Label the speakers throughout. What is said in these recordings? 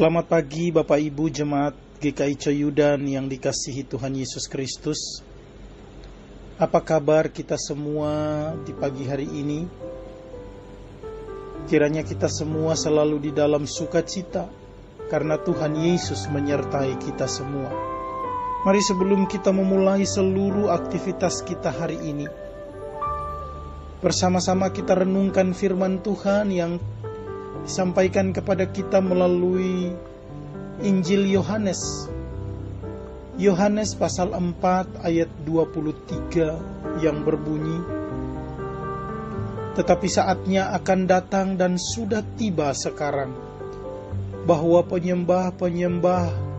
Speaker 1: Selamat pagi Bapak Ibu Jemaat GKI Coyudan yang dikasihi Tuhan Yesus Kristus. Apa kabar kita semua di pagi hari ini? Kiranya kita semua selalu di dalam sukacita karena Tuhan Yesus menyertai kita semua. Mari sebelum kita memulai seluruh aktivitas kita hari ini, bersama-sama kita renungkan firman Tuhan yang disampaikan kepada kita melalui Injil Yohanes. Yohanes pasal 4 ayat 23 yang berbunyi Tetapi saatnya akan datang dan sudah tiba sekarang bahwa penyembah-penyembah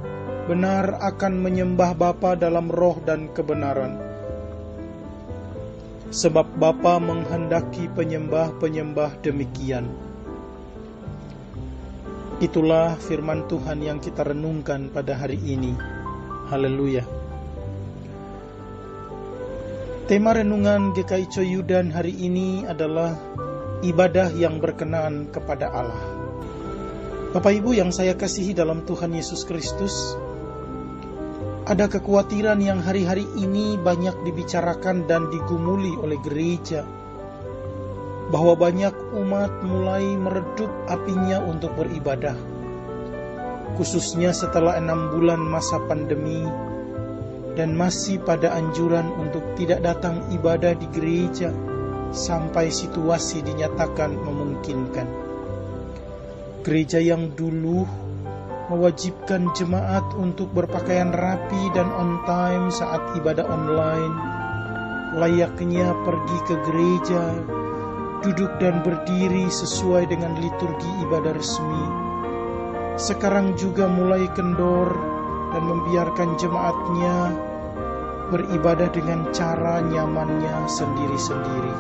Speaker 1: benar akan menyembah Bapa dalam roh dan kebenaran. Sebab Bapa menghendaki penyembah-penyembah demikian. Itulah firman Tuhan yang kita renungkan pada hari ini. Haleluya. Tema renungan GKI Coyudan hari ini adalah ibadah yang berkenan kepada Allah. Bapak Ibu yang saya kasihi dalam Tuhan Yesus Kristus, ada kekhawatiran yang hari-hari ini banyak dibicarakan dan digumuli oleh gereja bahwa banyak umat mulai meredup apinya untuk beribadah. Khususnya setelah enam bulan masa pandemi dan masih pada anjuran untuk tidak datang ibadah di gereja sampai situasi dinyatakan memungkinkan. Gereja yang dulu mewajibkan jemaat untuk berpakaian rapi dan on time saat ibadah online, layaknya pergi ke gereja duduk dan berdiri sesuai dengan liturgi ibadah resmi. Sekarang juga mulai kendor dan membiarkan jemaatnya beribadah dengan cara nyamannya sendiri-sendiri.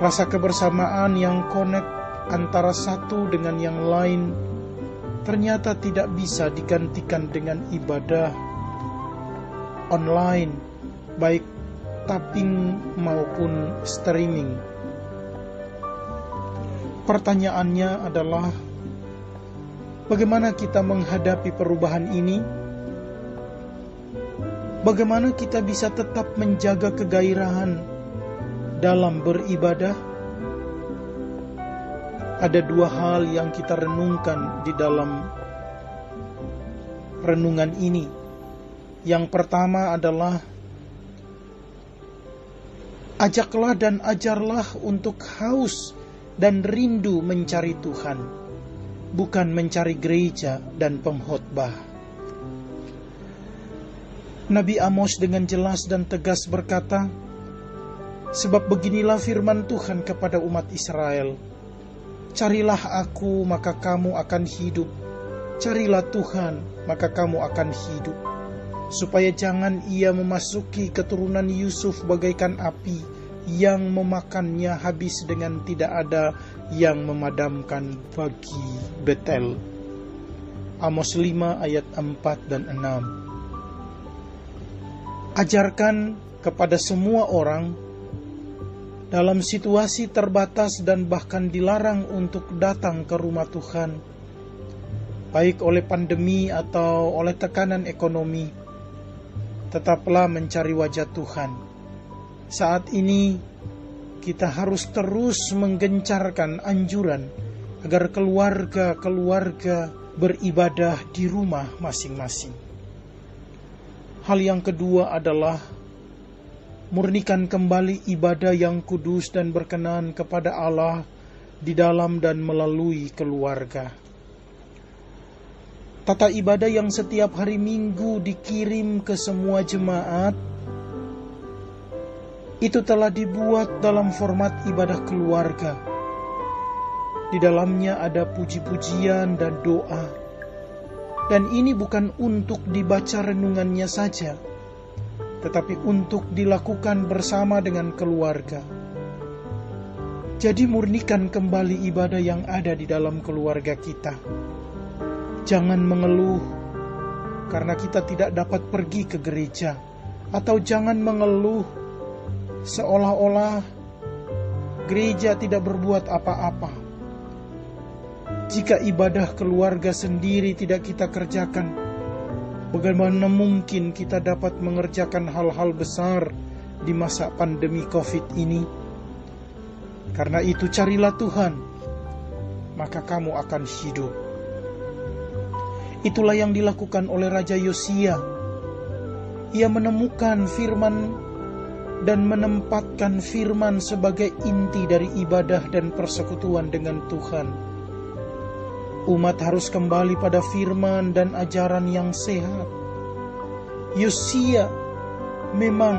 Speaker 1: Rasa kebersamaan yang konek antara satu dengan yang lain ternyata tidak bisa digantikan dengan ibadah online, baik tapping maupun streaming. Pertanyaannya adalah bagaimana kita menghadapi perubahan ini? Bagaimana kita bisa tetap menjaga kegairahan dalam beribadah? Ada dua hal yang kita renungkan di dalam renungan ini. Yang pertama adalah Ajaklah dan ajarlah untuk haus dan rindu mencari Tuhan, bukan mencari gereja dan pengkhotbah. Nabi Amos dengan jelas dan tegas berkata, Sebab beginilah firman Tuhan kepada umat Israel, Carilah aku maka kamu akan hidup, carilah Tuhan maka kamu akan hidup supaya jangan ia memasuki keturunan Yusuf bagaikan api yang memakannya habis dengan tidak ada yang memadamkan bagi Betel. Amos 5 ayat 4 dan 6. Ajarkan kepada semua orang dalam situasi terbatas dan bahkan dilarang untuk datang ke rumah Tuhan, baik oleh pandemi atau oleh tekanan ekonomi, tetaplah mencari wajah Tuhan. Saat ini kita harus terus menggencarkan anjuran agar keluarga-keluarga beribadah di rumah masing-masing. Hal yang kedua adalah murnikan kembali ibadah yang kudus dan berkenan kepada Allah di dalam dan melalui keluarga. Tata ibadah yang setiap hari Minggu dikirim ke semua jemaat itu telah dibuat dalam format ibadah keluarga. Di dalamnya ada puji-pujian dan doa. Dan ini bukan untuk dibaca renungannya saja, tetapi untuk dilakukan bersama dengan keluarga. Jadi murnikan kembali ibadah yang ada di dalam keluarga kita Jangan mengeluh karena kita tidak dapat pergi ke gereja, atau jangan mengeluh seolah-olah gereja tidak berbuat apa-apa. Jika ibadah keluarga sendiri tidak kita kerjakan, bagaimana mungkin kita dapat mengerjakan hal-hal besar di masa pandemi COVID ini? Karena itu, carilah Tuhan, maka kamu akan hidup. Itulah yang dilakukan oleh Raja Yosia. Ia menemukan firman dan menempatkan firman sebagai inti dari ibadah dan persekutuan dengan Tuhan Umat harus kembali pada firman dan ajaran yang sehat. Yosia memang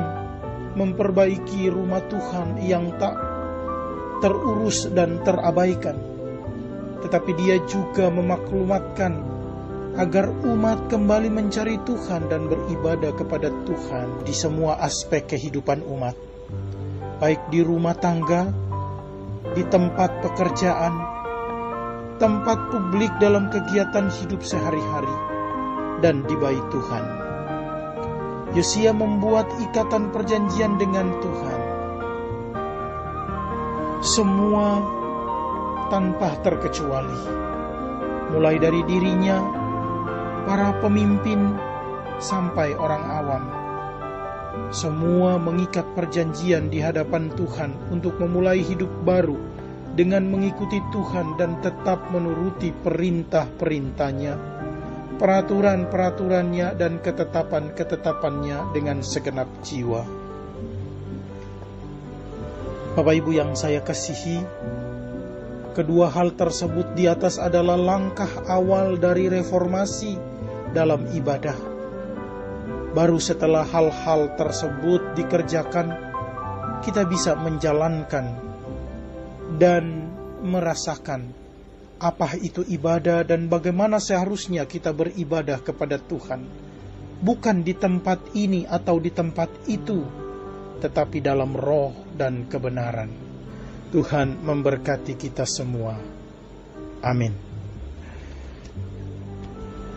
Speaker 1: memperbaiki rumah Tuhan yang tak terurus dan terabaikan. Tetapi dia juga memaklumatkan agar umat kembali mencari Tuhan dan beribadah kepada Tuhan di semua aspek kehidupan umat. Baik di rumah tangga, di tempat pekerjaan, tempat publik dalam kegiatan hidup sehari-hari, dan di bait Tuhan. Yosia membuat ikatan perjanjian dengan Tuhan. Semua tanpa terkecuali, mulai dari dirinya, para pemimpin, sampai orang awam. Semua mengikat perjanjian di hadapan Tuhan untuk memulai hidup baru dengan mengikuti Tuhan dan tetap menuruti perintah-perintahnya, peraturan-peraturannya dan ketetapan-ketetapannya dengan segenap jiwa. Bapak Ibu yang saya kasihi, kedua hal tersebut di atas adalah langkah awal dari reformasi dalam ibadah. Baru setelah hal-hal tersebut dikerjakan, kita bisa menjalankan dan merasakan apa itu ibadah dan bagaimana seharusnya kita beribadah kepada Tuhan. Bukan di tempat ini atau di tempat itu, tetapi dalam roh dan kebenaran. Tuhan memberkati kita semua. Amin.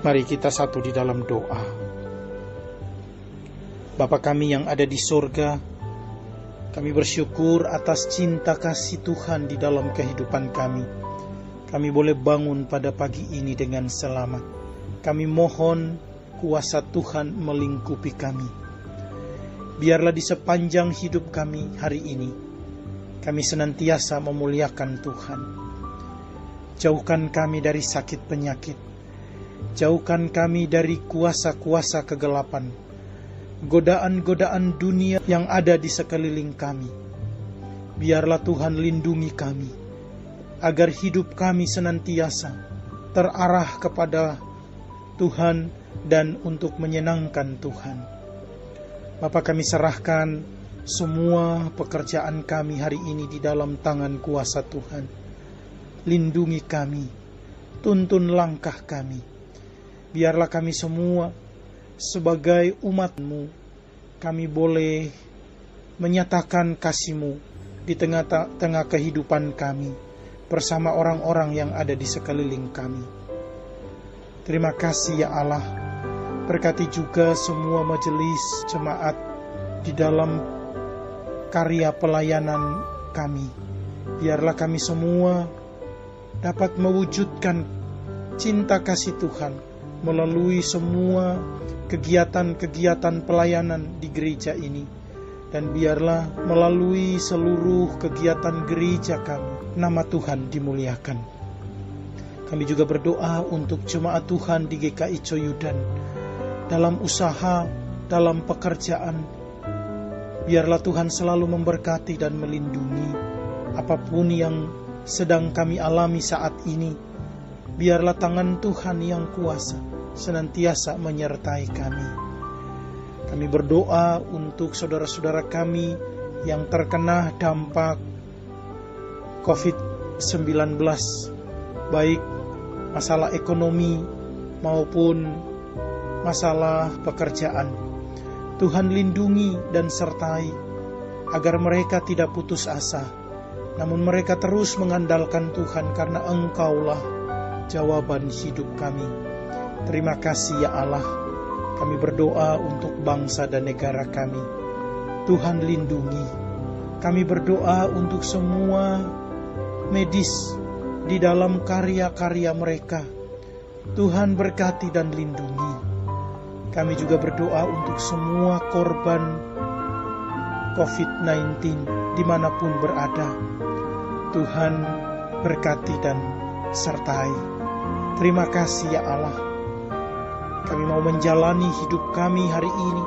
Speaker 1: Mari kita satu di dalam doa. Bapa kami yang ada di surga, kami bersyukur atas cinta kasih Tuhan di dalam kehidupan kami. Kami boleh bangun pada pagi ini dengan selamat. Kami mohon kuasa Tuhan melingkupi kami. Biarlah di sepanjang hidup kami hari ini, kami senantiasa memuliakan Tuhan. Jauhkan kami dari sakit penyakit. Jauhkan kami dari kuasa-kuasa kegelapan godaan-godaan dunia yang ada di sekeliling kami. Biarlah Tuhan lindungi kami, agar hidup kami senantiasa terarah kepada Tuhan dan untuk menyenangkan Tuhan. Bapak kami serahkan semua pekerjaan kami hari ini di dalam tangan kuasa Tuhan. Lindungi kami, tuntun langkah kami. Biarlah kami semua sebagai umatmu, kami boleh menyatakan kasihmu di tengah-tengah kehidupan kami bersama orang-orang yang ada di sekeliling kami. Terima kasih ya Allah, berkati juga semua majelis jemaat di dalam karya pelayanan kami. Biarlah kami semua dapat mewujudkan cinta kasih Tuhan melalui semua kegiatan-kegiatan pelayanan di gereja ini. Dan biarlah melalui seluruh kegiatan gereja kami, nama Tuhan dimuliakan. Kami juga berdoa untuk jemaat Tuhan di GKI Coyudan, dalam usaha, dalam pekerjaan. Biarlah Tuhan selalu memberkati dan melindungi apa pun yang sedang kami alami saat ini. Biarlah tangan Tuhan yang kuasa senantiasa menyertai kami. Kami berdoa untuk saudara-saudara kami yang terkena dampak COVID-19, baik masalah ekonomi maupun masalah pekerjaan. Tuhan lindungi dan sertai agar mereka tidak putus asa, namun mereka terus mengandalkan Tuhan karena Engkaulah jawaban hidup kami. Terima kasih ya Allah. Kami berdoa untuk bangsa dan negara kami. Tuhan lindungi. Kami berdoa untuk semua medis di dalam karya-karya mereka. Tuhan berkati dan lindungi. Kami juga berdoa untuk semua korban COVID-19 di mana pun berada. Tuhan berkati dan sertai. Terima kasih ya Allah. Kami mau menjalani hidup kami hari ini.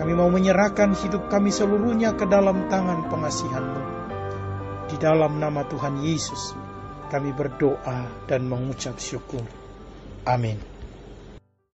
Speaker 1: Kami mau menyerahkan hidup kami seluruhnya ke dalam tangan pengasihan-Mu. Di dalam nama Tuhan Yesus, kami berdoa dan mengucap syukur. Amin.